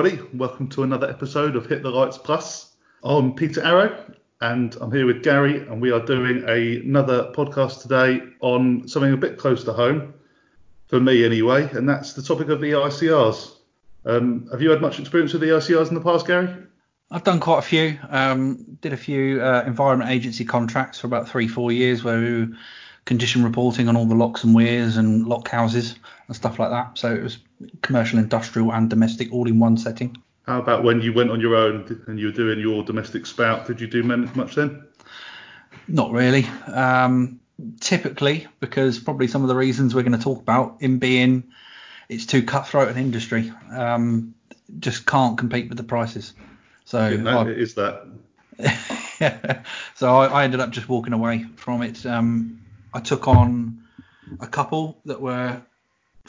Everybody. Welcome to another episode of Hit the Lights Plus. I'm Peter Arrow, and I'm here with Gary, and we are doing a, another podcast today on something a bit close to home, for me anyway, and that's the topic of EICRs. Um, have you had much experience with EICRs in the past, Gary? I've done quite a few. Um, did a few uh, environment agency contracts for about three, four years where we were condition reporting on all the locks and weirs and lock houses and stuff like that. So it was commercial, industrial, and domestic all in one setting. How about when you went on your own and you were doing your domestic spout? Did you do much then? Not really. Um, typically, because probably some of the reasons we're going to talk about in being it's too cutthroat an industry, um, just can't compete with the prices. So yeah, is that. yeah. So I, I, ended up just walking away from it. Um, I took on a couple that were,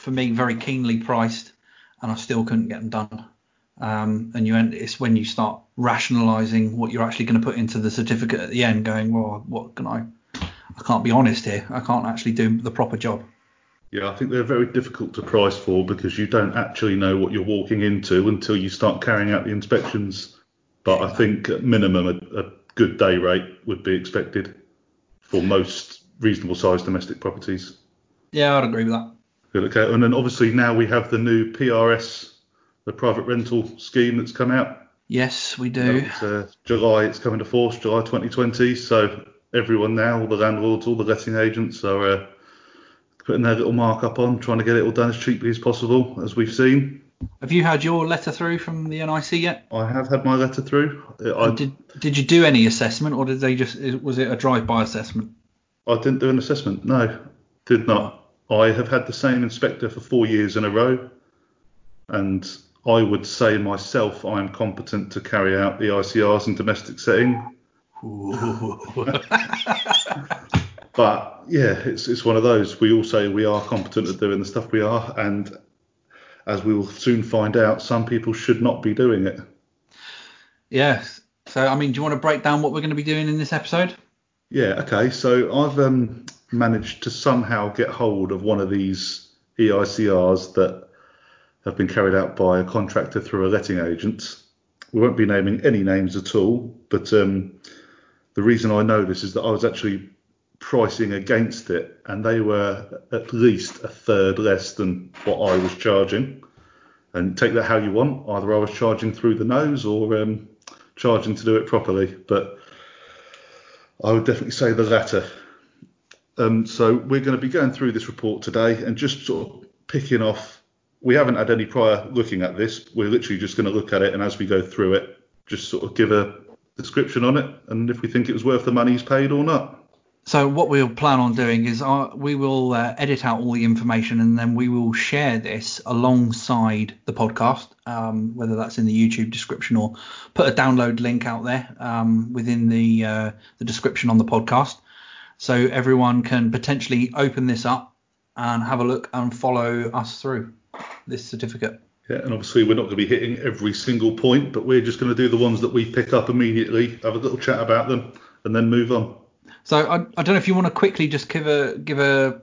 for me, very keenly priced, and I still couldn't get them done. Um, and you end, it's when you start rationalising what you're actually going to put into the certificate at the end, going, well, what can I? I can't be honest here. I can't actually do the proper job. Yeah, I think they're very difficult to price for because you don't actually know what you're walking into until you start carrying out the inspections. But I think at minimum a, a good day rate would be expected for most reasonable sized domestic properties. Yeah, I'd agree with that. Good, okay. And then obviously now we have the new PRS, the private rental scheme that's come out. Yes, we do. uh, July, it's coming to force, July 2020. So everyone now, all the landlords, all the letting agents are uh, putting their little markup on, trying to get it all done as cheaply as possible, as we've seen. Have you had your letter through from the NIC yet? I have had my letter through. I, did Did you do any assessment, or did they just was it a drive-by assessment? I didn't do an assessment. No, did not. I have had the same inspector for four years in a row, and I would say myself I am competent to carry out the EICRs in domestic setting. but yeah, it's it's one of those. We all say we are competent at doing the stuff we are, and as we will soon find out, some people should not be doing it. Yes. So, I mean, do you want to break down what we're going to be doing in this episode? Yeah, okay. So I've um, managed to somehow get hold of one of these EICRs that have been carried out by a contractor through a letting agent. We won't be naming any names at all, but um, the reason I know this is that I was actually pricing against it, and they were at least a third less than what I was charging. And take that how you want. Either I was charging through the nose or um, charging to do it properly. But I would definitely say the latter. Um, so we're going to be going through this report today and just sort of picking off. We haven't had any prior looking at this. We're literally just going to look at it and as we go through it, just sort of give a description on it and if we think it was worth the money he's paid or not. So what we'll plan on doing is uh, we will uh, edit out all the information and then we will share this alongside the podcast, um, whether that's in the YouTube description or put a download link out there um, within the uh, the description on the podcast, so everyone can potentially open this up and have a look and follow us through this certificate. Yeah, and obviously we're not going to be hitting every single point, but we're just going to do the ones that we pick up immediately, have a little chat about them, and then move on. So I, I don't know if you want to quickly just give a give a,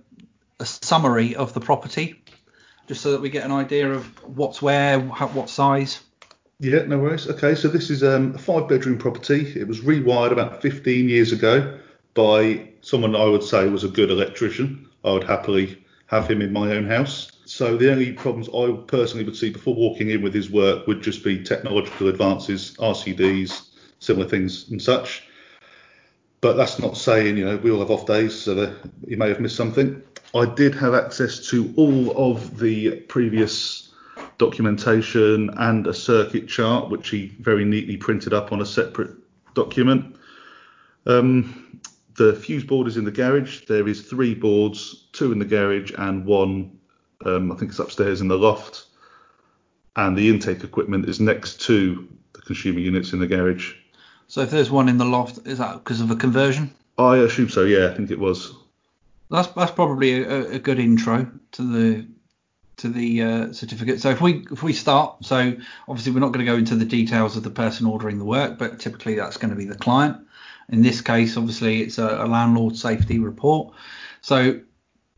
a summary of the property, just so that we get an idea of what's where, how, what size. Yeah, no worries. Okay, so this is um, a five bedroom property. It was rewired about 15 years ago by someone I would say was a good electrician. I would happily have him in my own house. So the only problems I personally would see before walking in with his work would just be technological advances, RCDs, similar things and such. But that's not saying, you know, we all have off days, so you may have missed something. I did have access to all of the previous documentation and a circuit chart, which he very neatly printed up on a separate document. Um, the fuse board is in the garage. There is three boards, two in the garage and one, um, I think it's upstairs in the loft. And the intake equipment is next to the consumer units in the garage. So if there's one in the loft, is that because of a conversion? I assume so. Yeah, I think it was. That's that's probably a, a good intro to the to the uh, certificate. So if we if we start, so obviously we're not going to go into the details of the person ordering the work, but typically that's going to be the client. In this case, obviously it's a, a landlord safety report. So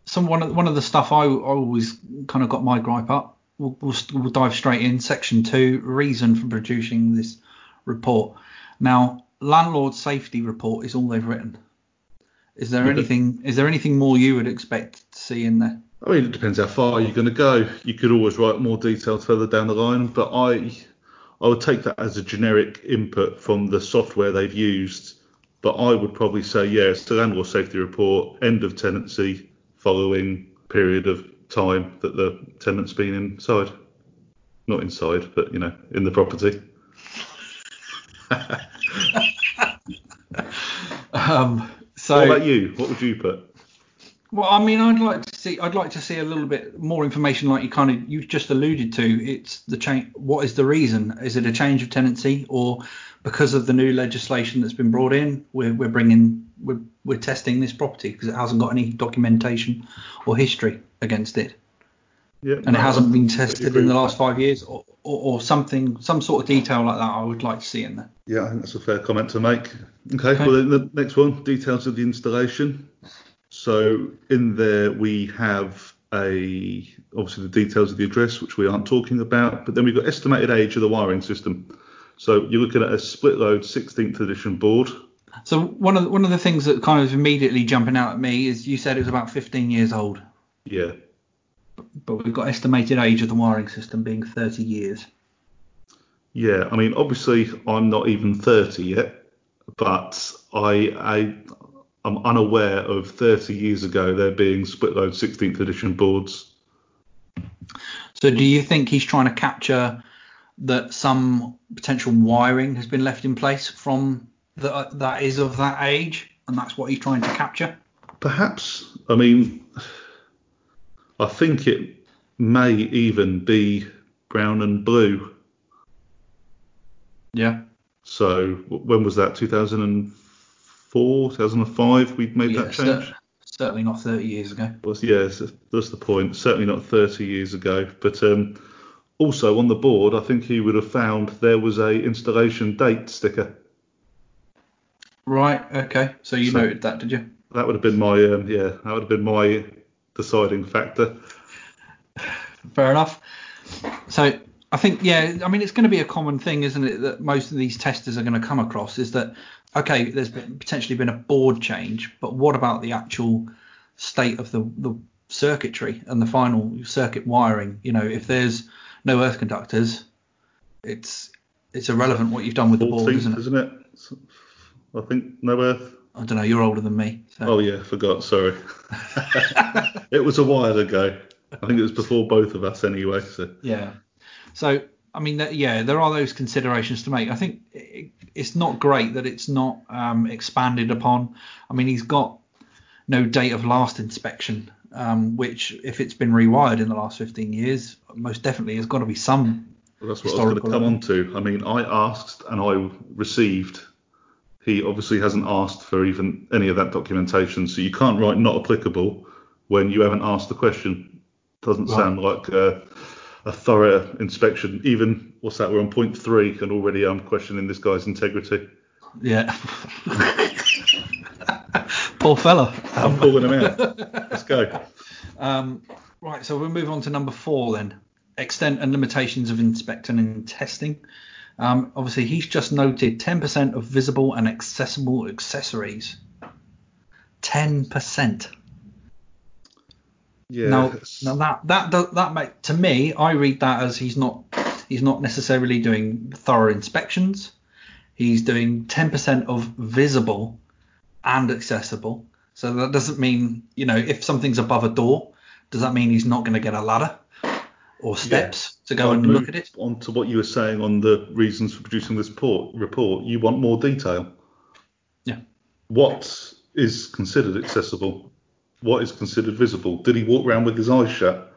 some one of one of the stuff I, I always kind of got my gripe up we'll, we'll, we'll dive straight in. Section two, reason for producing this report. Now, landlord safety report is all they've written. Is there Yeah. anything? Is there anything more you would expect to see in there? I mean, it depends how far you're going to go. You could always write more details further down the line, but I, I would take that as a generic input from the software they've used. But I would probably say, yeah, it's the landlord safety report, end of tenancy, following period of time that the tenant's been inside. Not inside, but you know, in the property. Um, so what about you? What would you put? Well, I mean, I'd like to see, I'd like to see a little bit more information, like you kind of, you just alluded to. It's the change. What is the reason? Is it a change of tenancy, or because of the new legislation that's been brought in, we're, we're bringing, we're, we're testing this property because it hasn't got any documentation or history against it, Yeah, and it hasn't been tested in the last five years, or, or, or something, some sort of detail like that. I would like to see in there. Yeah, I think that's a fair comment to make. Okay, Okay. well, then the next one, details of the installation. So in there we have a obviously the details of the address, which we aren't talking about, but then we've got estimated age of the wiring system. So you're looking at a split load 16th edition board. So one of the, one of the things that kind of immediately jumping out at me is you said it was about 15 years old. Yeah, but we've got estimated age of the wiring system being 30 years. yeah. I mean, obviously I'm not even 30 yet, but I I I'm unaware of 30 years ago there being split load 16th edition boards. So do you think he's trying to capture that some potential wiring has been left in place from the, that is of that age, and that's what he's trying to capture? Perhaps. I mean, I think it may even be brown and blue. Yeah. So when was that? 2004, 2005? We made that change. certainly not 30 years ago. Yeah, that's that's the point. Certainly not 30 years ago. But um, also on the board, I think he would have found there was a installation date sticker. Right. Okay. So you So- noted that, did you? That would have been my um, yeah, that would have been my deciding factor. Fair enough. So I think yeah, I mean it's going to be a common thing, isn't it, that most of these testers are going to come across is that okay, there's been, potentially been a board change, but what about the actual state of the the circuitry and the final circuit wiring? You know, if there's no earth conductors, it's it's irrelevant what you've done with the ball, isn't it? isn't it? I think no earth. I don't know. You're older than me. So. Oh yeah, forgot. Sorry. it was a while ago. I think it was before both of us anyway. So Yeah. So I mean, yeah, there are those considerations to make. I think it, it's not great that it's not um, expanded upon. I mean, he's got no date of last inspection, um, which if it's been rewired in the last 15 years, most definitely has got to be some. well, that's what I was going to come on to. I mean, I asked and I received. He obviously hasn't asked for even any of that documentation, so you can't write not applicable when you haven't asked the question. Doesn't Right. sound like a, a thorough inspection. Even what's that? We're on point three, and already I'm questioning this guy's integrity. Yeah. Poor fella. I'm pulling him out. Let's go. Um, right, so we'll move on to number four then. Extent and limitations of inspecting and testing. Um, obviously, he's just noted 10% of visible and accessible accessories. 10%. Yeah. now, now that that that, that make, to me, I read that as he's not he's not necessarily doing thorough inspections. He's doing 10% of visible and accessible. So that doesn't mean you know if something's above a door, does that mean he's not going to get a ladder or steps to go I'd and look at it? On to what you were saying on the reasons for producing this report. report. You want more detail. Yeah. What is considered accessible? What is considered visible? Did he walk around with his eyes shut?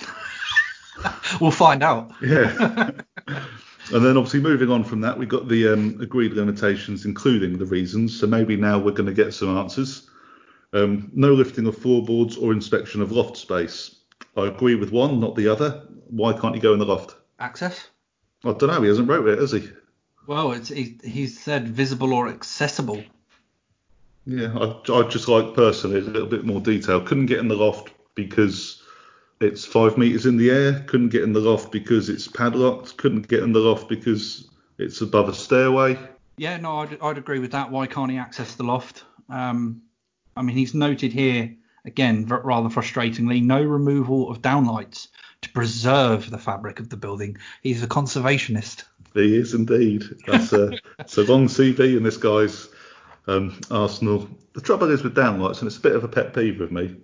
We'll find out. Yeah. and then obviously moving on from that, we've got the um, agreed limitations, including the reasons. So maybe now we're going to get some answers. Um, no lifting of floorboards or inspection of loft space. I agree with one, not the other. Why can't you go in the loft? Access. I don't know. He hasn't wrote it, has he? Well, it's he, he said visible or accessible. Yeah, I, I just like personally a little bit more detail. Couldn't get in the loft because It's five meters in the air. Couldn't get in the loft because it's padlocked. Couldn't get in the loft because it's above a stairway. Yeah, no, I'd, I'd agree with that. Why can't he access the loft? Um, I mean, he's noted here again, rather frustratingly, no removal of downlights to preserve the fabric of the building. He's a conservationist. He is indeed. That's a, it's a long CV in this guy's um, Arsenal. The trouble is with downlights, and it's a bit of a pet peeve with me.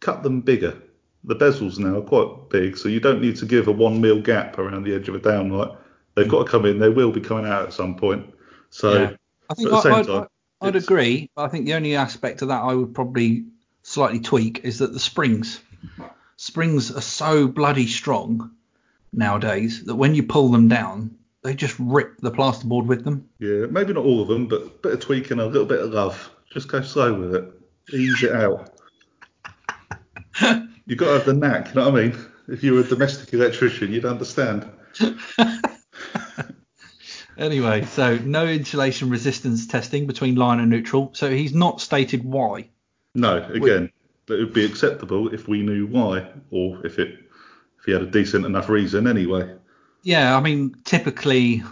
Cut them bigger. The bezels now are quite big, so you don't need to give a one mil gap around the edge of a downlight. They've got to come in. They will be coming out at some point. So Yeah. I think I, same I'd, I'd agree. I think the only aspect of that I would probably slightly tweak is that the springs, springs are so bloody strong nowadays that when you pull them down, they just rip the plasterboard with them. Yeah, maybe not all of them, but a bit of tweaking, a little bit of love. Just go slow with it. Ease it out. You've got to have the knack, you know what I mean? If you were a domestic electrician, you'd understand. Anyway, so no insulation resistance testing between line and neutral. So he's not stated why. No, again, it would be acceptable if we knew why, or if it if he had a decent enough reason anyway. Yeah, I mean, typically,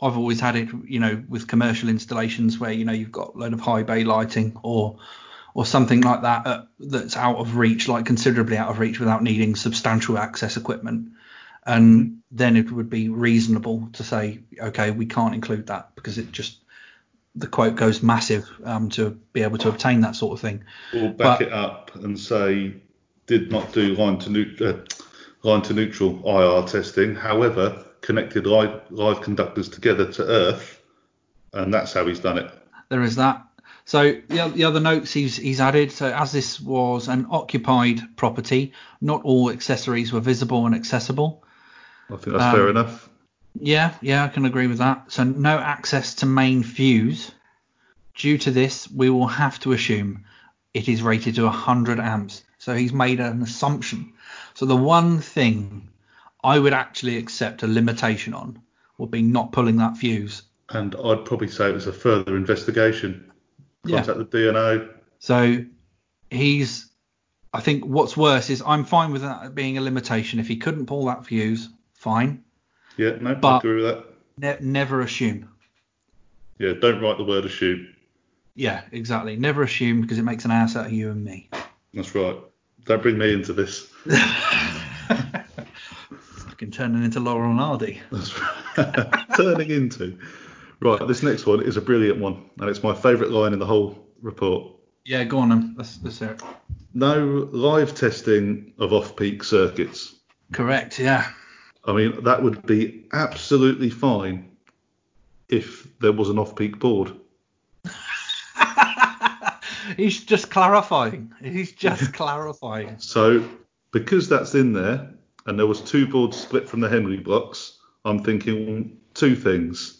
I've always had it, you know, with commercial installations where you know you've got a load of high bay lighting or or something like that uh, that's out of reach, like considerably out of reach, without needing substantial access equipment. And then it would be reasonable to say, okay, we can't include that because it just the quote goes massive um, to be able to obtain that sort of thing. Or back But- it up and say did not do line to neut- uh, line to neutral IR testing. However, connected live, live conductors together to Earth, and that's how he's done it. there is that. So the, the other notes he's he's added. So as this was an occupied property, not all accessories were visible and accessible. I think that's fair Um, enough. Yeah, yeah, I can agree with that. So no access to main fuse. Due to this, we will have to assume it is rated to 100 amps. So he's made an assumption. So the one thing I would actually accept a limitation on would be not pulling that fuse. And I'd probably say it was a further investigation. Yeah. Contact the DNO. So he's. I think what's worse is I'm fine with that being a limitation. If he couldn't pull that fuse, fine. Yeah, no, I But- agree with that. Ne- never assume. Yeah, don't write the word assume. Yeah, exactly. Never assume because it makes an ass out of you and me. That's right. Don't bring me into this. Fucking turning into Laurel and Hardy. That's right. Turning into. Right, this next one is a brilliant one, and it's my favourite line in the whole report. Yeah, go on then. Let's, let's hear it. No live testing of off-peak circuits. Correct. Yeah. I mean, that would be absolutely fine if there was an off-peak board. He's just clarifying. He's just clarifying. So, because that's in there, and there was two boards split from the Henry blocks, I'm thinking two things.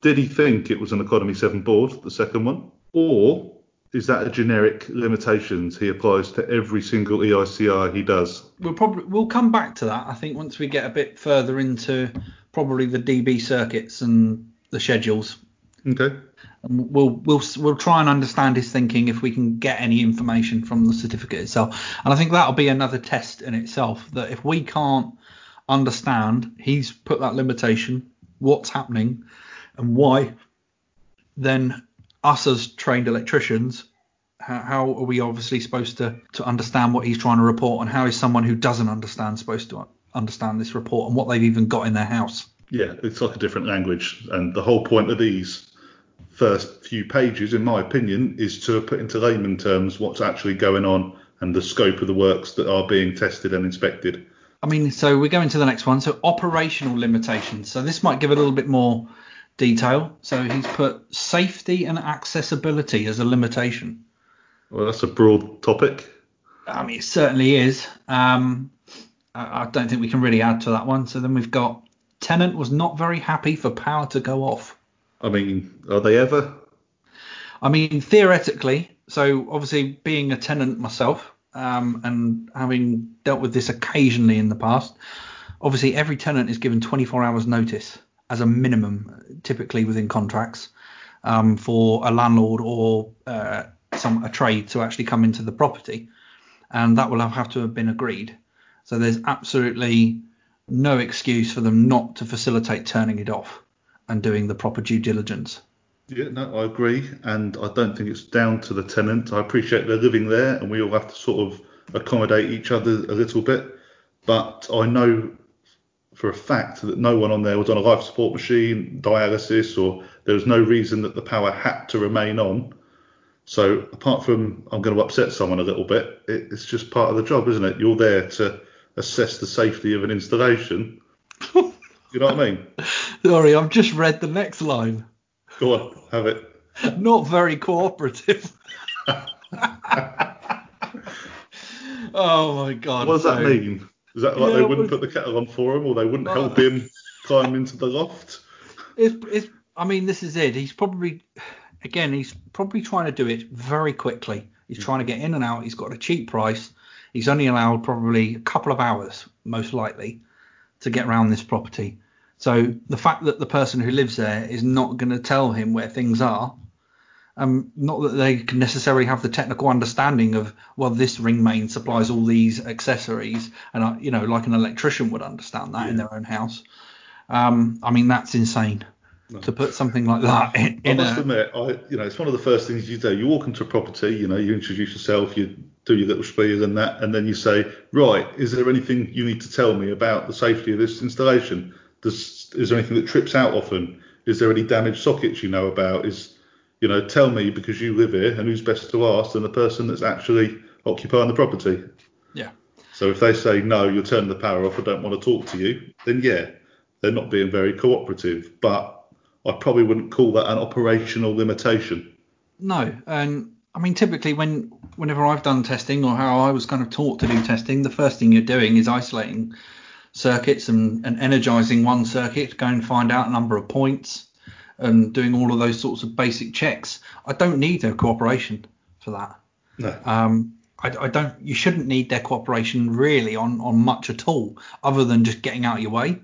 Did he think it was an Economy 7 board, the second one? Or is that a generic limitations he applies to every single EICR he does? We'll probably we'll come back to that. I think once we get a bit further into probably the DB circuits and the schedules. Okay. And we'll we'll we'll try and understand his thinking if we can get any information from the certificate itself. And I think that'll be another test in itself. That if we can't understand, he's put that limitation, what's happening, and why, then us as trained electricians, how, how are we obviously supposed to to understand what he's trying to report, and how is someone who doesn't understand supposed to understand this report and what they've even got in their house? Yeah, it's like a different language, and the whole point of these first few pages, in my opinion, is to put into layman terms what's actually going on and the scope of the works that are being tested and inspected. I mean, so we're going to the next one. So operational limitations. So this might give a little bit more detail. So he's put safety and accessibility as a limitation. Well, that's a broad topic. I mean, it certainly is. Um, I, I don't think we can really add to that one. So then we've got tenant was not very happy for power to go off. I mean, are they ever? I mean, theoretically, so obviously being a tenant myself um, and having dealt with this occasionally in the past, obviously every tenant is given 24 hours notice as a minimum, typically within contracts, um, for a landlord or uh, some a trade to actually come into the property, and that will have, to have been agreed. So there's absolutely no excuse for them not to facilitate turning it off and doing the proper due diligence. Yeah, no, I agree, and I don't think it's down to the tenant. I appreciate they're living there, and we all have to sort of accommodate each other a little bit. But I know for a fact that no one on there was on a life support machine, dialysis, or there was no reason that the power had to remain on. So apart from I'm going to upset someone a little bit, it, it's just part of the job, isn't it? You're there to assess the safety of an installation. you know what I mean? Sorry, I've just read the next line. Go on, have it. Not very cooperative. oh my god. What does that mean? Is that like Yeah, they wouldn't put the kettle on for him, or they wouldn't help him climb into the loft? It's, it's, I mean, this is it. He's probably, again, he's probably trying to do it very quickly. He's mm. trying to get in and out. He's got a cheap price. He's only allowed probably a couple of hours, most likely, to get around this property. So the fact that the person who lives there is not going to tell him where things are, um, not that they can necessarily have the technical understanding of, well, this ring main supplies all these accessories, and uh, you know, like an electrician would understand that in their own house. Um, I mean, that's insane to put something like that in, I must a. admit, I you know it's one of the first things you do. You walk into a property, you know, you introduce yourself, you do your little spiel and that, and then you say, right, is there anything you need to tell me about the safety of this installation? Does is there anything that trips out often? Is there any damaged sockets you know about? Is you know, tell me because you live here, and who's best to ask than the person that's actually occupying the property. Yeah. So if they say no, you're turning the power off, I don't want to talk to you, then yeah, they're not being very cooperative. But I probably wouldn't call that an operational limitation. No, and I mean typically when whenever I've done testing or how I was kind of taught to do testing, the first thing you're doing is isolating circuits and, and energizing one circuit, go and find out a number of points and doing all of those sorts of basic checks. I don't need their cooperation for that. No. Um, I, I don't. You shouldn't need their cooperation really on on much at all, other than just getting out of your way.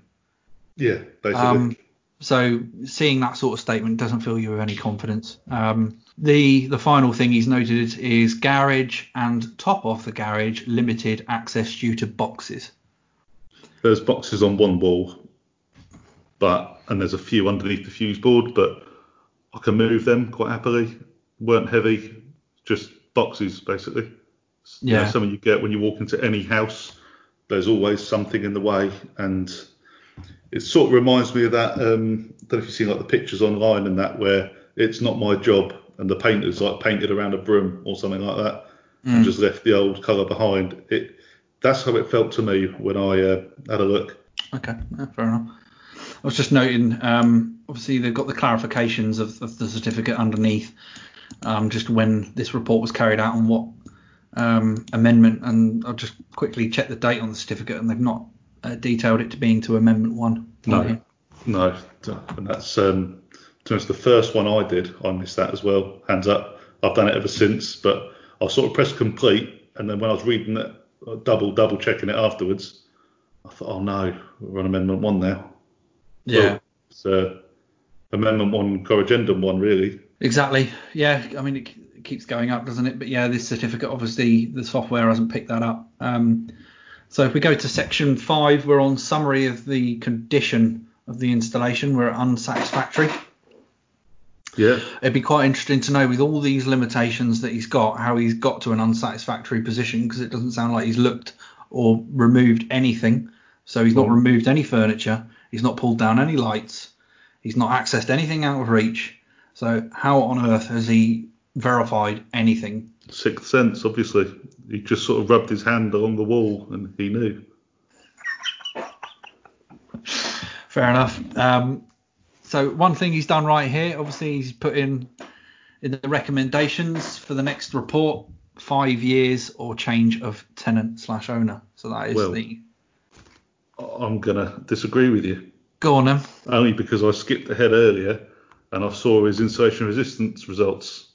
Yeah, basically. Um, so seeing that sort of statement doesn't fill you with any confidence. Um, the the final thing he's noted is garage and top of the garage limited access due to boxes. there's boxes on one wall, but and there's a few underneath the fuse board, but I can move them quite happily. weren't heavy, just boxes basically. You know, Yeah. something you get when you walk into any house. There's always something in the way, and it sort of reminds me of that. Um, I don't know if you've seen like the pictures online and that where it's not my job, and the painter's like painted around a broom or something like that, and just left the old colour behind. It that's how it felt to me when I uh, had a look. Okay, yeah, fair enough. I was just noting, um, obviously they've got the clarifications of, of the certificate underneath, um, just when this report was carried out and what um, amendment, and I'll just quickly check the date on the certificate, and they've not uh, detailed it to being to Amendment One. No, no, and that's um, to be the first one I did. I missed that as well. Hands up. I've done it ever since, but I sort of pressed complete, and then when I was reading it, double double checking it afterwards, I thought, oh no, we're on Amendment One now. Yeah. So it's uh, Amendment One, Corrigendum One, really. Exactly. Yeah. I mean, it, it keeps going up, doesn't it? But yeah, this certificate, obviously, the software hasn't picked that up. Um, so if we go to section five, we're on summary of the condition of the installation. We're unsatisfactory. Yeah. It'd be quite interesting to know with all these limitations that he's got, how he's got to an unsatisfactory position because it doesn't sound like he's looked or removed anything. So he's not removed any furniture. He's not pulled down any lights. He's not accessed anything out of reach. So how on earth has he verified anything? Sixth sense, obviously. He just sort of rubbed his hand along the wall, and he knew. Fair enough. Um, so one thing he's done right here, obviously he's put in in the recommendations for the next report five years or change of tenant slash owner. So that is Well- the I'm gonna disagree with you. go on then. only because I skipped ahead earlier and I saw his insulation resistance results.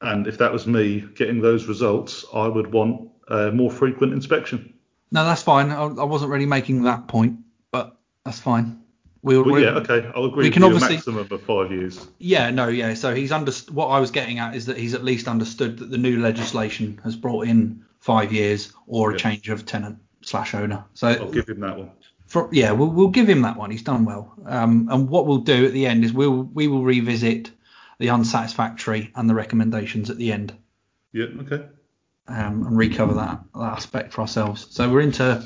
And if that was me getting those results, I would want a more frequent inspection. No, that's fine. I, I wasn't really making that point, but that's fine. We'll, Well, yeah, okay, I'll agree we can obviously- A maximum of five years. Yeah, no, yeah. So he's under. What I was getting at is that he's at least understood that the new legislation has brought in five years or a Yeah. change of tenant slash owner. So I'll give him that one. for, yeah, we'll, we'll give him that one. He's done well. Um, and what we'll do at the end is we'll we will revisit the unsatisfactory and the recommendations at the end Yeah, okay. um, and recover that, that aspect for ourselves. So we're into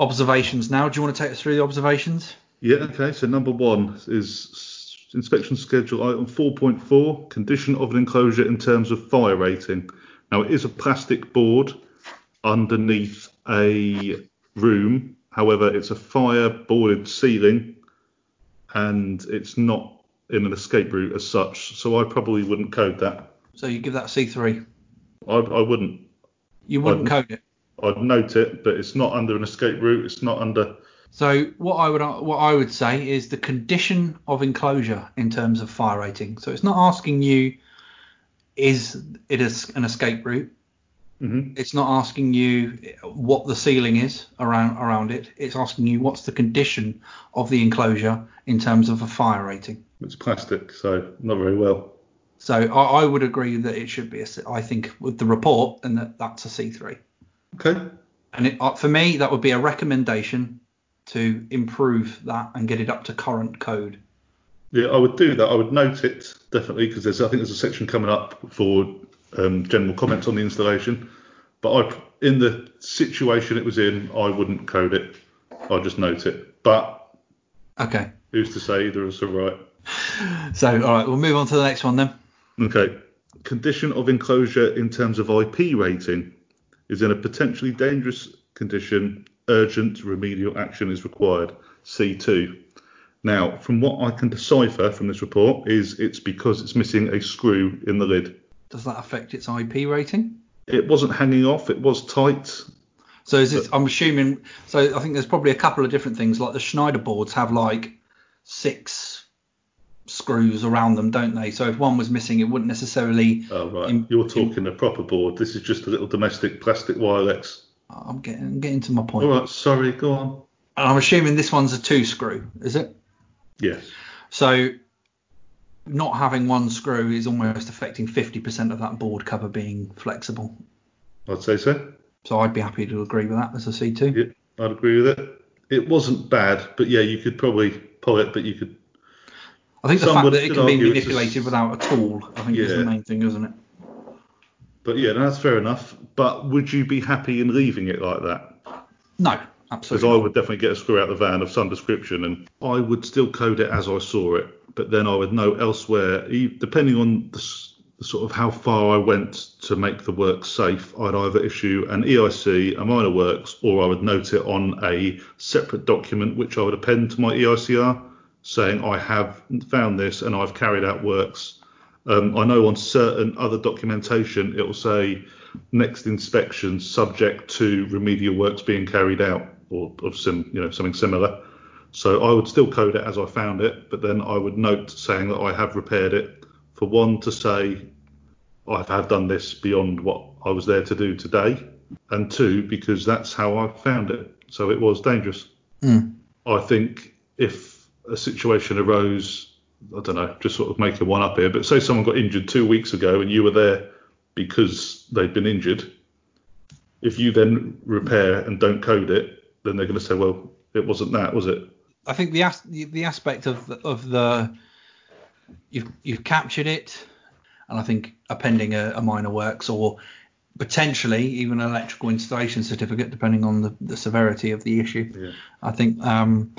observations now. Do you want to take us through the observations? Yeah, okay. So number one is inspection schedule item 4.4, condition of an enclosure in terms of fire rating. Now it is a plastic board underneath a room. However, it's a fire boarded ceiling and it's not in an escape route as such. So I probably wouldn't code that. So you give that C3. I, I wouldn't. You wouldn't I'd- code it. I'd note it, but it's not under an escape route. It's not under. So what I would what I would say is the condition of enclosure in terms of fire rating. So it's not asking you is it is an escape route. Mhm. It's not asking you what the ceiling is around around it. It's asking you what's the condition of the enclosure in terms of a fire rating. It's plastic, so not very well. So I, I would agree that it should be a. I think with the report, and that that's a C3. Okay. And it, uh, for me, that would be a recommendation to improve that and get it up to current code. Yeah, I would do that. I would note it definitely because there's I think there's a section coming up for um, general comments on the installation. But I, in the situation it was in, I wouldn't code it. I'd just note it. But Okay. who's to say either of us are right? So all right, we'll move on to the next one then. Okay. Condition of enclosure in terms of IP rating is in a potentially dangerous condition. Urgent remedial action is required. C2. Now, from what I can decipher from this report, is it's because it's missing a screw in the lid. Does that affect its IP rating? It wasn't hanging off. It was tight. So is this, I'm assuming. So I think there's probably a couple of different things. Like the Schneider boards have like six screws around them, don't they? So if one was missing, it wouldn't necessarily. Oh right. You're talking a proper board. This is just a little domestic plastic Wylex. I'm getting I'm getting to my point. All right. Sorry. Go on. And I'm assuming this one's a two screw, is it? Yes. So not having one screw is almost affecting 50% of that board cover being flexible. I'd say so. So I'd be happy to agree with that as a C2. Yeah, I'd agree with it. It wasn't bad, but yeah, you could probably pull it, but you could. I think the Some fact that it can be manipulated without a tool, I think is the main thing, isn't it? But yeah, that's fair enough. But would you be happy in leaving it like that? No, Because. I would definitely get a screw out the van of some description, and I would still code it as I saw it. But then I would know elsewhere, depending on the, sort of how far I went to make the work safe, I'd either issue an EIC, a minor works, or I would note it on a separate document which I would append to my EICR, saying I have found this and I've carried out works. Um, I know on certain other documentation it will say next inspection subject to remedial works being carried out or of sim, you know, something similar. So I would still code it as I found it, but then I would note saying that I have repaired it. For one to say I have done this beyond what I was there to do today, and two because that's how I found it. So it was dangerous. Hmm. I think if a situation arose, I don't know, just sort of making one up here, but say someone got injured two weeks ago and you were there because they'd been injured, if you then repair and don't code it, then they're going to say, well, it wasn't that, was it? I think the as- the, aspect of the, of the you've you've captured it, and I think appending a, a minor works or potentially even an electrical installation certificate, depending on the, the severity of the issue. Yeah. I think um,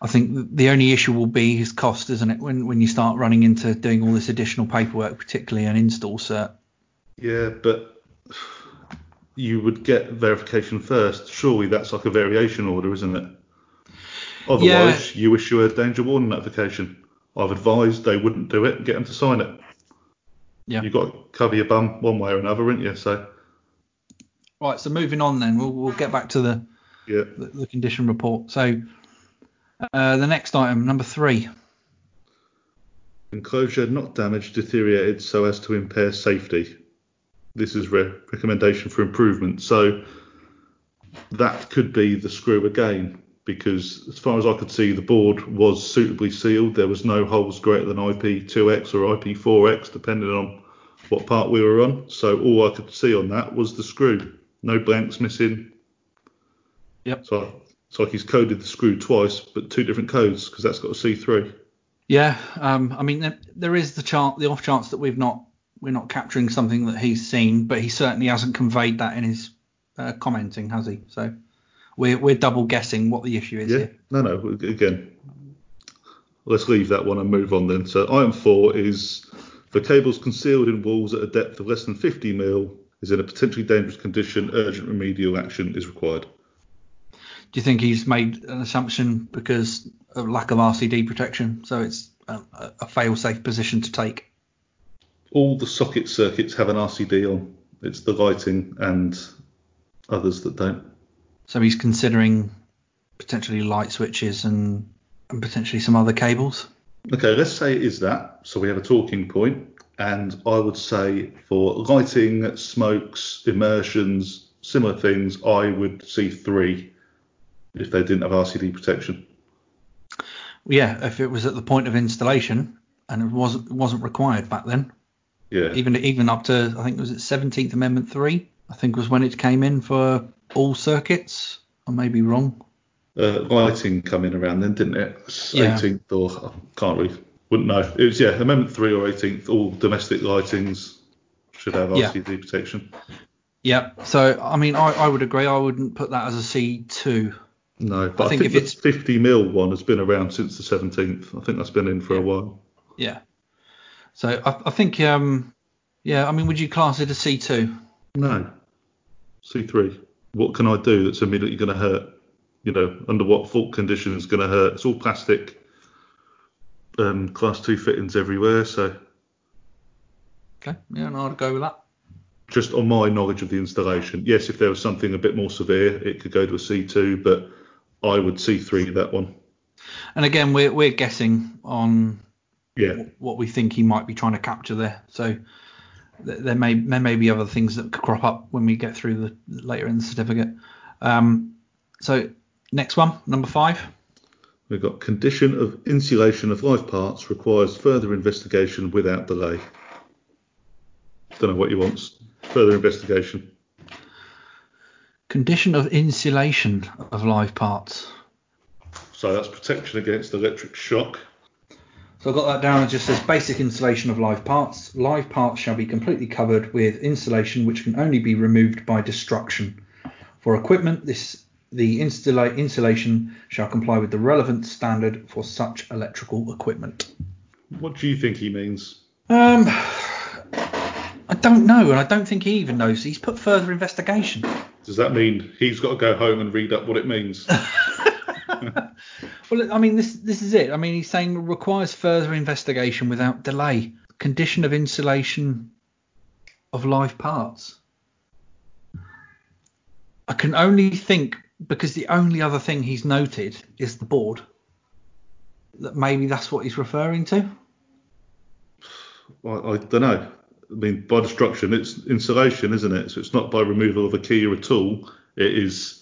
I think the only issue will be his cost, isn't it? When when you start running into doing all this additional paperwork, particularly an install cert. Yeah, but you would get verification first. Surely that's like a variation order, isn't it? Otherwise, you issue a danger warning notification. I've advised they wouldn't do it. Get them to sign it. Yeah. You've got to cover your bum one way or another, haven't you? So, Right. So moving on, then we'll we'll get back to the yeah. the, the condition report. So uh, the next item, number three. Enclosure not damaged, deteriorated so as to impair safety. This is re- recommendation for improvement. So that could be the screw again, because as far as I could see, the board was suitably sealed. There was no holes greater than IP2X or IP4X, depending on what part we were on. So all I could see on that was the screw. No blanks missing, Yep. So it's like he's coded the screw twice, but two different codes because that's got a C3. Yeah, um, I mean there, there is the chance, the off chance that we've not we're not capturing something that he's seen, but he certainly hasn't conveyed that in his uh, commenting, has he? So we're we're double guessing what the issue is Yeah. here. No, no. Again, let's leave that one and move on then. So item four is the cables concealed in walls at a depth of less than 50 mil is in a potentially dangerous condition. Urgent remedial action is required. Do you think he's made an assumption because of lack of RCD protection, so it's a, a fail-safe position to take? All the socket circuits have an RCD on. It's the lighting and others that don't. So he's considering potentially light switches and, and potentially some other cables. Okay, let's say it is that. So we have a talking point, and I would say for lighting, smokes, immersions, similar things, I would see three if they didn't have RCD protection. Yeah, if it was at the point of installation and it wasn't it wasn't required back then, Yeah. even even up to I think it was it 17th Amendment three, I think was when it came in for all circuits. I may be wrong. uh, lighting come in around then, didn't it? Yeah. 18th or I can't really, wouldn't know. It was yeah, Amendment three or 18th. All domestic lightings should have Yeah. RCD protection. Yeah. So I mean, I, I would agree. I wouldn't put that as a C two. No, but I think think, if the it's- 50 mil one has been around since the 17th. I think that's been in for a while. Yeah. So I, I think um yeah. I mean, would you class it as C two? No. C3. What can I do that's immediately going to hurt? You know, under what fault condition is going to hurt? It's all plastic. Um, class two fittings everywhere. So Okay. Yeah, and I'd go with that. just on my knowledge of the installation, yes, if there was something a bit more severe, it could go to a C2, but I would C3 that one. And again, we're we're guessing on Yeah. what we think he might be trying to capture there. So th- there may there may be other things that could crop up when we get through the later in the certificate. Um, so next one, number five. We've got condition of insulation of live parts requires further investigation without delay. Don't know what he wants. Further investigation. Condition of insulation of live parts. So that's protection against electric shock. So I've got that down. It just says basic insulation of live parts. Live parts shall be completely covered with insulation which can only be removed by destruction. For equipment, this the insulation shall comply with the relevant standard for such electrical equipment. What do you think he means? Um, I don't know, and I don't think he even knows. He's put further investigation. Does that mean he's got to go home and read up what it means? Well, I mean, this this is it. I mean, he's saying requires further investigation without delay. Condition of insulation of live parts. I can only think because the only other thing he's noted is the board. That maybe that's what he's referring to. I, I don't know. I mean, by destruction, it's insulation, isn't it? So it's not by removal of a key or a tool. It is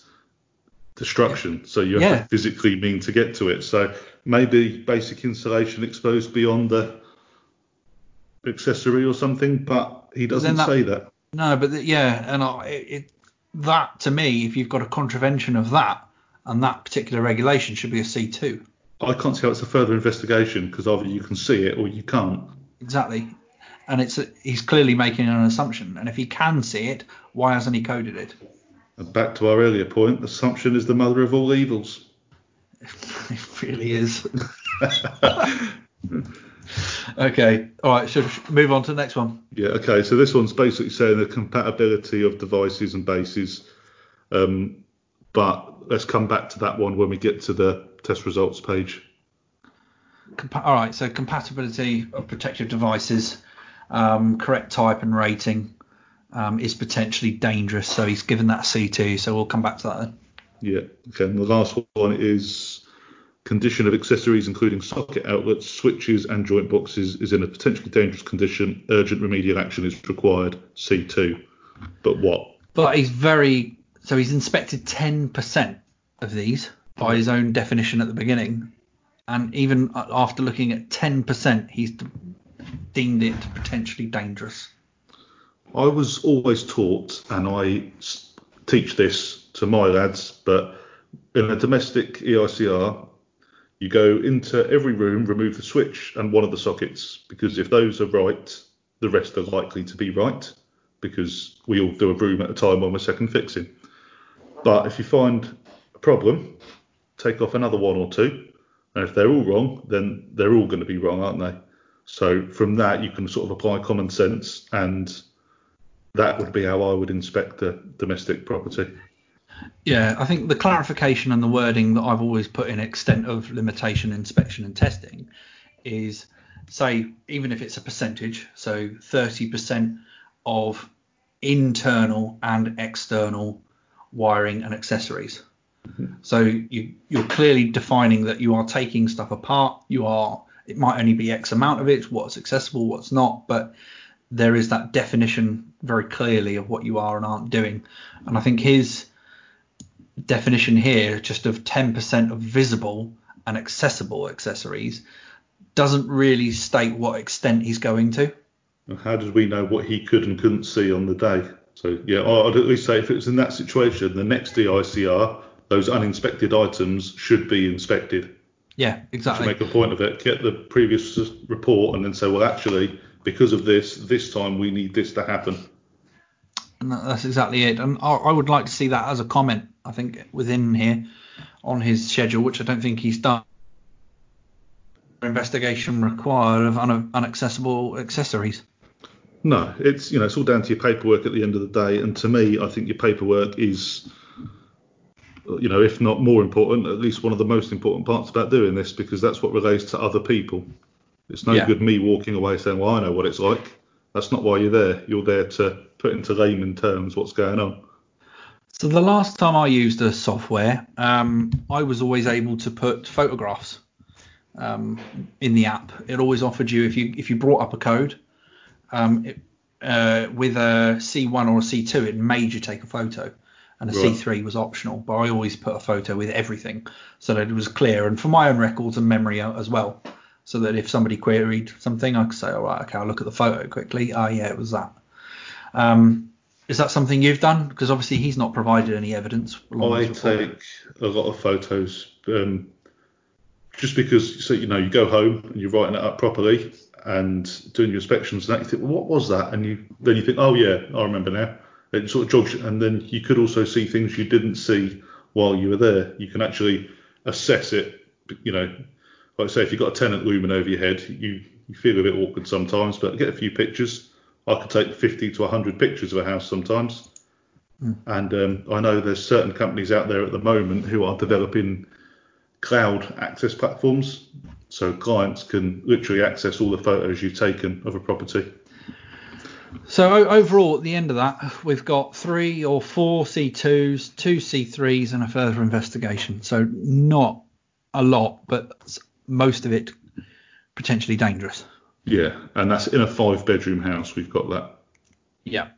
destruction. So you have Yeah. to physically mean to get to it. So maybe basic insulation exposed beyond the accessory or something, but he doesn't that- say that. No, but the, yeah, and I, it, it, that to me, if you've got a contravention of that and that particular regulation, should be a C two. I can't see how it's a further investigation because either you can see it or you can't. Exactly. And it's a, he's clearly making an assumption. And if he can see it, why hasn't he coded it? And back to our earlier point, assumption is the mother of all evils. it really is. okay. All right. Should move on to the next one? Yeah, okay. So this one's basically saying the compatibility of devices and bases. Um, but let's come back to that one when we get to the test results page. Compa- all right. So compatibility of protective devices, um, correct type and rating um, is potentially dangerous. So he's given that C2. So we'll come back to that then. Yeah, okay. And the last one is condition of accessories, including socket outlets, switches, and joint boxes, is in a potentially dangerous condition. Urgent remedial action is required. C2. But what? But he's very so he's inspected 10% of these by his own definition at the beginning, and even after looking at 10%, he's deemed it potentially dangerous. I was always taught, and I teach this to my lads, but in a domestic EICR, you go into every room, remove the switch and one of the sockets, because if those are right, the rest are likely to be right, because we all do a room at a time when we're second fixing. But if you find a problem, take off another one or two, and if they're all wrong, then they're all going to be wrong, aren't they? So from that, you can sort of apply common sense, and that would be how I would inspect a domestic property. Yeah, I think the clarification and the wording that I've always put in extent of limitation, inspection, and testing is say, even if it's a percentage, so 30% of internal and external wiring and accessories. So you, you're clearly defining that you are taking stuff apart. You are, it might only be X amount of it, what's accessible, what's not, but there is that definition very clearly of what you are and aren't doing. And I think his definition here, just of 10% of visible and accessible accessories, doesn't really state what extent he's going to. How did we know what he could and couldn't see on the day? So yeah, I'd at least say if it was in that situation, the next EICR, those uninspected items should be inspected. Yeah, To exactly. make a point of it, get the previous report, and then say, well, actually, because of this, this time we need this to happen. And that's exactly it. And I, I would like to see that as a comment, I think, within here on his schedule, which I don't think he's done. Investigation required of un- unaccessible accessories. No, it's you know it's all down to your paperwork at the end of the day, and to me, I think your paperwork is, you know, if not more important, at least one of the most important parts about doing this because that's what relates to other people. It's no Yeah. good me walking away saying, "Well, I know what it's like." That's not why you're there. You're there to put into layman terms what's going on. So the last time I used the software, um, I was always able to put photographs um, in the app. It always offered you if you if you brought up a code um, it, uh, with a C1 or a C2, it made you take a photo, and a Right. C3 was optional. But I always put a photo with everything so that it was clear and for my own records and memory uh, as well. So that if somebody queried something, I could say, all right, okay, I'll look at the photo quickly. Oh yeah, it was that. Um, is that something you've done? Because obviously he's not provided any evidence. I take a lot of photos um, just because so you know you go home and you're writing it up properly and doing your inspections and that you think well, what was that and you then you think oh yeah I remember now it sort of jogs and then you could also see things you didn't see while you were there you can actually assess it you know like I say if you've got a tenant looming over your head you you feel a bit awkward sometimes but get a few pictures I could take 50 to 100 pictures of a house sometimes and um, I know there's certain companies out there at the moment who are developing cloud access platforms, so clients can literally access all the photos you've taken of a property. So overall, at the end of that, we've got three or four C2s, two C3s, and a further investigation. So not a lot, but most of it potentially dangerous. Yeah, and that's in a five-bedroom house. We've got that. Yeah.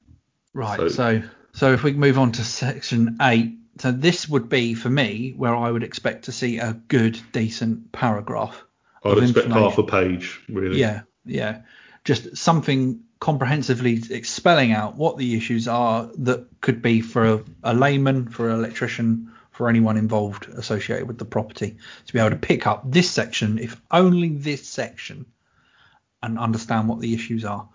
Right. So- So, so if we move on to section eight, so this would be for me where I would expect to see a good, decent paragraph. I'd of expect information. half a page, really. Yeah, yeah. Just something comprehensively spelling out what the issues are that could be for a, a layman, for an electrician, for anyone involved associated with the property to be able to pick up this section, if only this section, and understand what the issues are.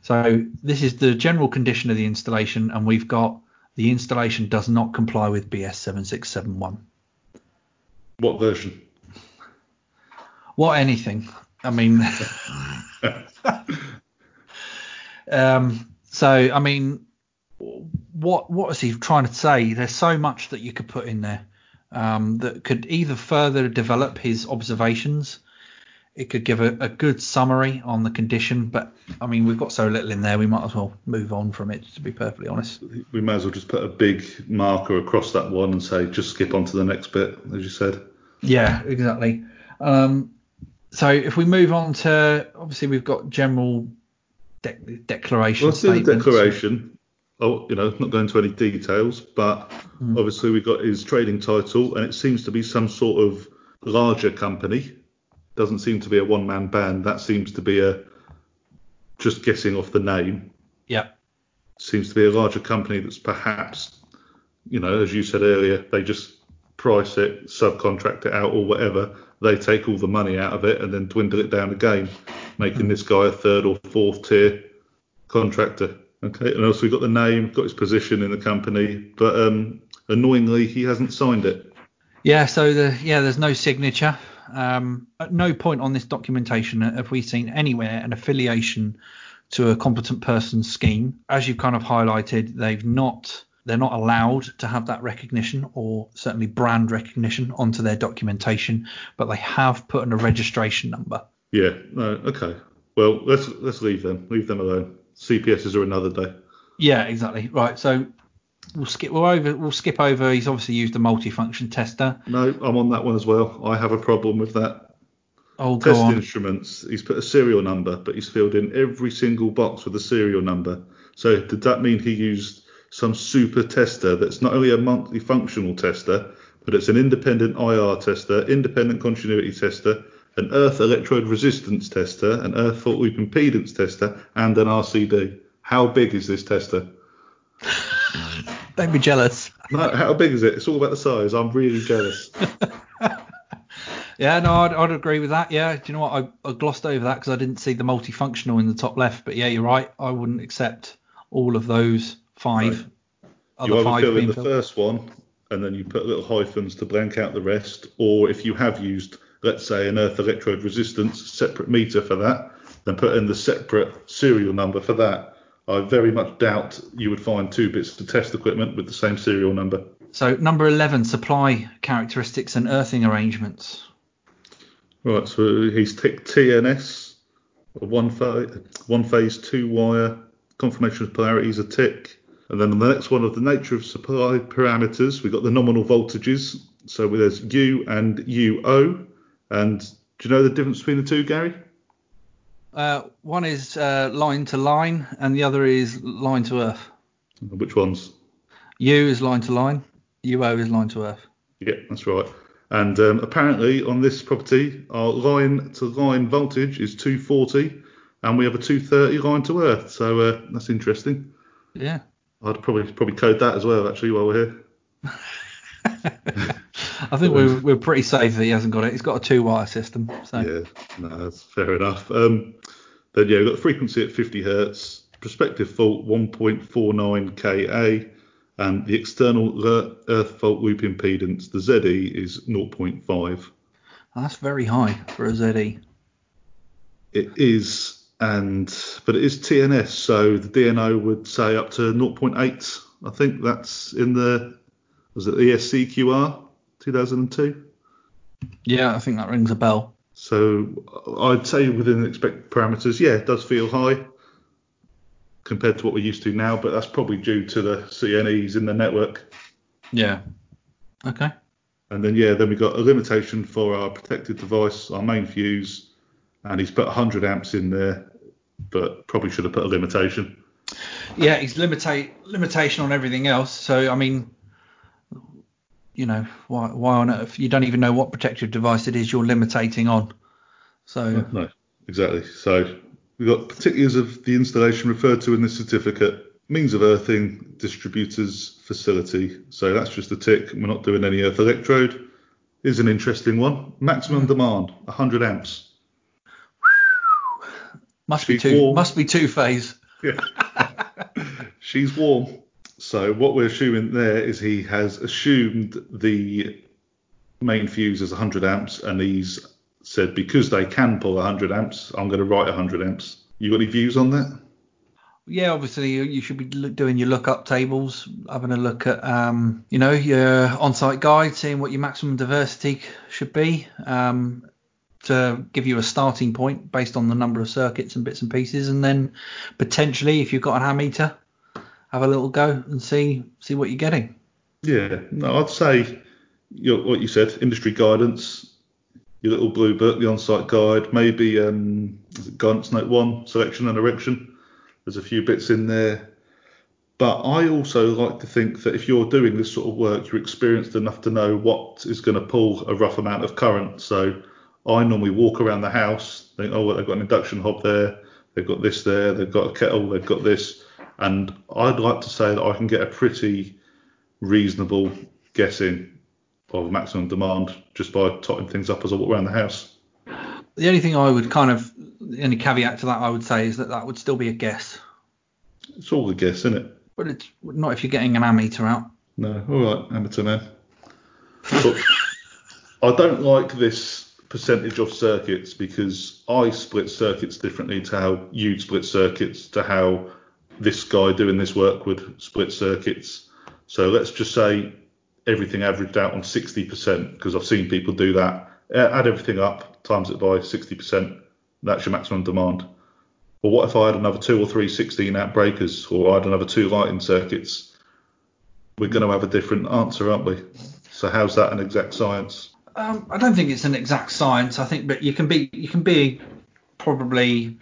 So this is the general condition of the installation, and we've got the installation does not comply with BS 7671. What version? What anything? I mean, um, so I mean, what what is he trying to say? There's so much that you could put in there um, that could either further develop his observations. It could give a, a good summary on the condition, but I mean, we've got so little in there, we might as well move on from it. To be perfectly honest. We may as well just put a big marker across that one and say just skip on to the next bit, as you said. Yeah, exactly. Um, so if we move on to obviously we've got general de- declaration Well, let's do the declaration. Oh, you know, not going into any details, but Hmm. obviously we've got his trading title, and it seems to be some sort of larger company. Doesn't seem to be a one-man band. That seems to be a just guessing off the name. Yeah. Seems to be a larger company that's perhaps, you know, as you said earlier, they just price it, subcontract it out, or whatever. They take all the money out of it and then dwindle it down again, making this guy a third or fourth tier contractor. Okay, and also we've got the name, got his position in the company, but um, annoyingly he hasn't signed it. Yeah, so the yeah, there's no signature. Um, at no point on this documentation have we seen anywhere an affiliation to a competent person scheme. As you've kind of highlighted, they've not they're not allowed to have that recognition or certainly brand recognition onto their documentation, but they have put in a registration number. Yeah, no, okay. Well, let's let's leave them. Leave them alone. CPSs are another day. Yeah, exactly. Right. So we'll skip we'll over we'll skip over. He's obviously used a multifunction tester. No, I'm on that one as well. I have a problem with that. Oh, Test on. instruments. He's put a serial number, but he's filled in every single box with a serial number. So did that mean he used some super tester that's not only a multifunctional tester, but it's an independent IR tester, independent continuity tester, an earth electrode resistance tester, an earth fault loop impedance tester, and an RCD. How big is this tester? Don't be jealous. No, how big is it? It's all about the size. I'm really jealous. Yeah, no, I'd, I'd agree with that. Yeah, do you know what? I, I glossed over that because I didn't see the multifunctional in the top left. But yeah, you're right. I wouldn't accept all of those five. you Other either five fill in the filled. first one and then you put little hyphens to blank out the rest, or if you have used, let's say, an earth electrode resistance separate meter for that, then put in the separate serial number for that. I very much doubt you would find two bits of test equipment with the same serial number. So number 11, supply characteristics and earthing arrangements. Right, so he's ticked TNS, a one phase, one phase, two wire, confirmation of polarity is a tick. And then on the next one of the nature of supply parameters, we've got the nominal voltages. So there's U and UO. And do you know the difference between the two, Gary? Uh, one is uh, line to line, and the other is line to earth. Which ones? U is line to line. UO is line to earth. Yeah, that's right. And um, apparently on this property, our line to line voltage is 240, and we have a 230 line to earth. So uh, that's interesting. Yeah. I'd probably probably code that as well, actually, while we're here. I think we're, we're pretty safe that he hasn't got it. He's got a two wire system. So Yeah, no, that's fair enough. Um, then yeah, we've got the frequency at 50 hertz, prospective fault 1.49 Ka, and the external earth fault loop impedance, the ZE, is 0.5. that's very high for a ZE. It is, and but it is TNS, so the DNO would say up to 0.8. I think that's in the was it E ESCQR 2002. Yeah, I think that rings a bell. So I'd say within the expected parameters, yeah, it does feel high compared to what we're used to now, but that's probably due to the CNEs in the network. Yeah. Okay. And then yeah, then we've got a limitation for our protected device, our main fuse, and he's put 100 amps in there, but probably should have put a limitation. Yeah, he's limitate limitation on everything else. So I mean, you know, why why on earth you don't even know what protective device it is you're limiting on. So No, exactly. So we've got particulars of the installation referred to in the certificate, means of earthing, distributors, facility. So that's just a tick. We're not doing any earth electrode. Is an interesting one. Maximum hmm. demand, 100 amps. must be two warm. must be two phase. Yeah. She's warm. So what we're assuming there is he has assumed the main fuse is 100 amps, and he's said because they can pull 100 amps, I'm going to write 100 amps. You got any views on that? Yeah, obviously you, should be doing your lookup tables, having a look at um, you know your on-site guide, seeing what your maximum diversity should be um, to give you a starting point based on the number of circuits and bits and pieces, and then potentially if you've got an ammeter, have a little go and see see what you're getting. Yeah, no, I'd say your, what you said, industry guidance, your little blue book, the on-site guide, maybe um, guidance note one, selection and erection. There's a few bits in there. But I also like to think that if you're doing this sort of work, you're experienced enough to know what is going to pull a rough amount of current. So I normally walk around the house, think, oh, well, they've got an induction hob there, they've got this there, they've got a kettle, they've got this. And I'd like to say that I can get a pretty reasonable guessing of maximum demand just by totting things up as I walk around the house. The only thing I would kind of, the only caveat to that I would say is that that would still be a guess. It's all a guess, isn't it? But it's not if you're getting an ammeter out. No, all right, amateur man. But I don't like this percentage of circuits because I split circuits differently to how you'd split circuits to how this guy doing this work with split circuits. So let's just say everything averaged out on 60% because I've seen people do that. Add everything up, times it by 60%. That's your maximum demand. Well, what if I had another two or three 16 amp breakers or I had another two lighting circuits? We're going to have a different answer, aren't we? So how's that an exact science? Um, I don't think it's an exact science. I think, but you can be you can be probably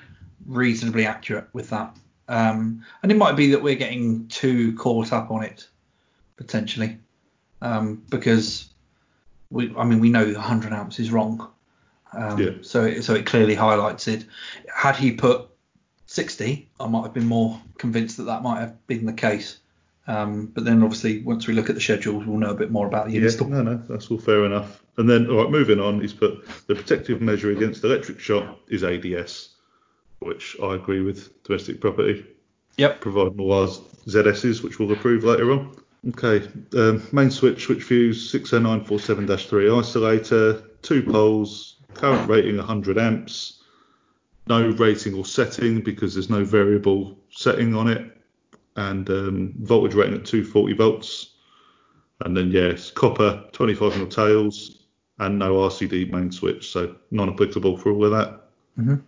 reasonably accurate with that. Um, and it might be that we're getting too caught up on it potentially um, because we, I mean, we know 100 amps is wrong. Um, Yeah. So it, so it clearly highlights it. Had he put 60, I might have been more convinced that that might have been the case. Um, but then obviously once we look at the schedules, we'll know a bit more about the Yeah, install. no, no, that's all fair enough. And then, all right, moving on, he's put the protective measure against electric shock is ADS, which I agree with. Domestic property, Yep. providing all our ZSs, which we'll approve later on. Okay, um, main switch, switch fuse 60947-3 isolator, two poles, current rating 100 amps, no rating or setting because there's no variable setting on it, and um, voltage rating at 240 volts. And then yes, copper 25 mil tails and no RCD main switch, so non-applicable for all of that. Mhm.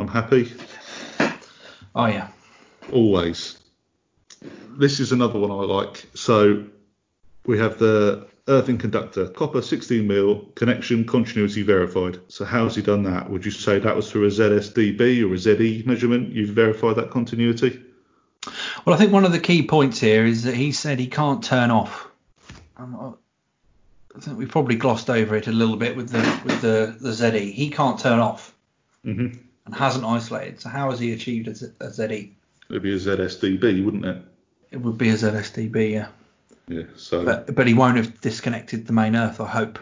I'm happy Oh yeah. always. This is another one I like. So we have the earthing conductor, copper 16 mil connection continuity verified. So how's he done that? Would you say that was through a ZSDB or a ZE measurement? You've verified that continuity? Well, I think one of the key points here is that he said he can't turn off. Um, I think we probably glossed over it a little bit with the with the, the ZE. He can't turn off hmm and hasn't isolated. So how has he achieved a, Z- a ZE? It'd be a ZSDB, wouldn't it? It would be a ZSDB, yeah. Yeah. So But but he won't have disconnected the main earth, I hope.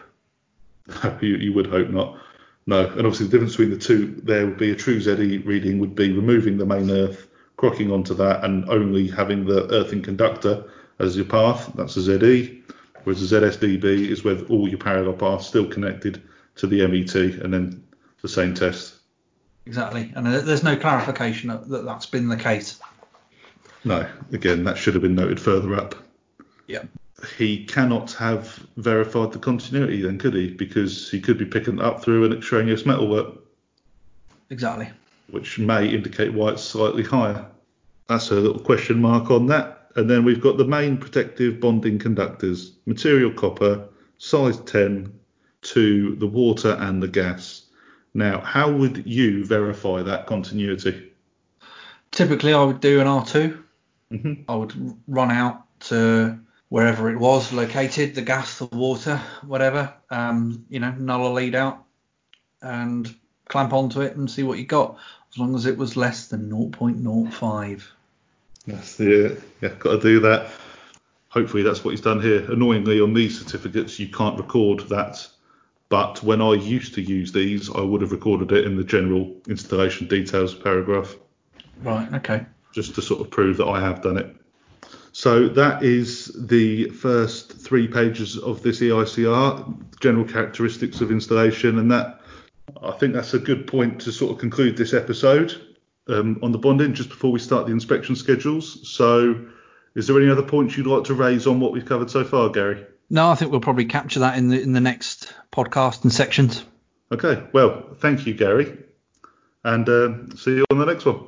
you, you would hope not. No, and obviously the difference between the two there would be a true ZE reading would be removing the main earth, crocking onto that, and only having the earthing conductor as your path. That's a ZE. Whereas a ZSDB is where all your parallel paths still connected to the MET, and then the same test. Exactly. And there's no clarification that that that's been the case. No, again, that should have been noted further up. Yeah. He cannot have verified the continuity then, could he? Because he could be picking up through an extraneous metalwork. Exactly. which may indicate why it's slightly higher. That's a little question mark on that. And then we've got the main protective bonding conductors, material copper, size 10 to the water and the gas. Now, how would you verify that continuity? Typically, I would do an R2. hmm I would run out to wherever it was located, the gas, the water, whatever. Um, you know, null a lead out and clamp onto it and see what you got. As long as it was less than 0.05. That's yeah, yeah, got to do that. Hopefully that's what he's done here. Annoyingly, on these certificates, you can't record that. But when I used to use these, I would have recorded it in the general installation details paragraph. Right. Okay. just to sort of prove that I have done it. So that is the first three pages of this EICR, general characteristics of installation, and that I think that's a good point to sort of conclude this episode um, on the bonding just before we start the inspection schedules. So, is there any other points you'd like to raise on what we've covered so far, Gary? No, I think we'll probably capture that in the in the next podcast and sections. Okay, well, thank you, Gary, and um see you on the next one.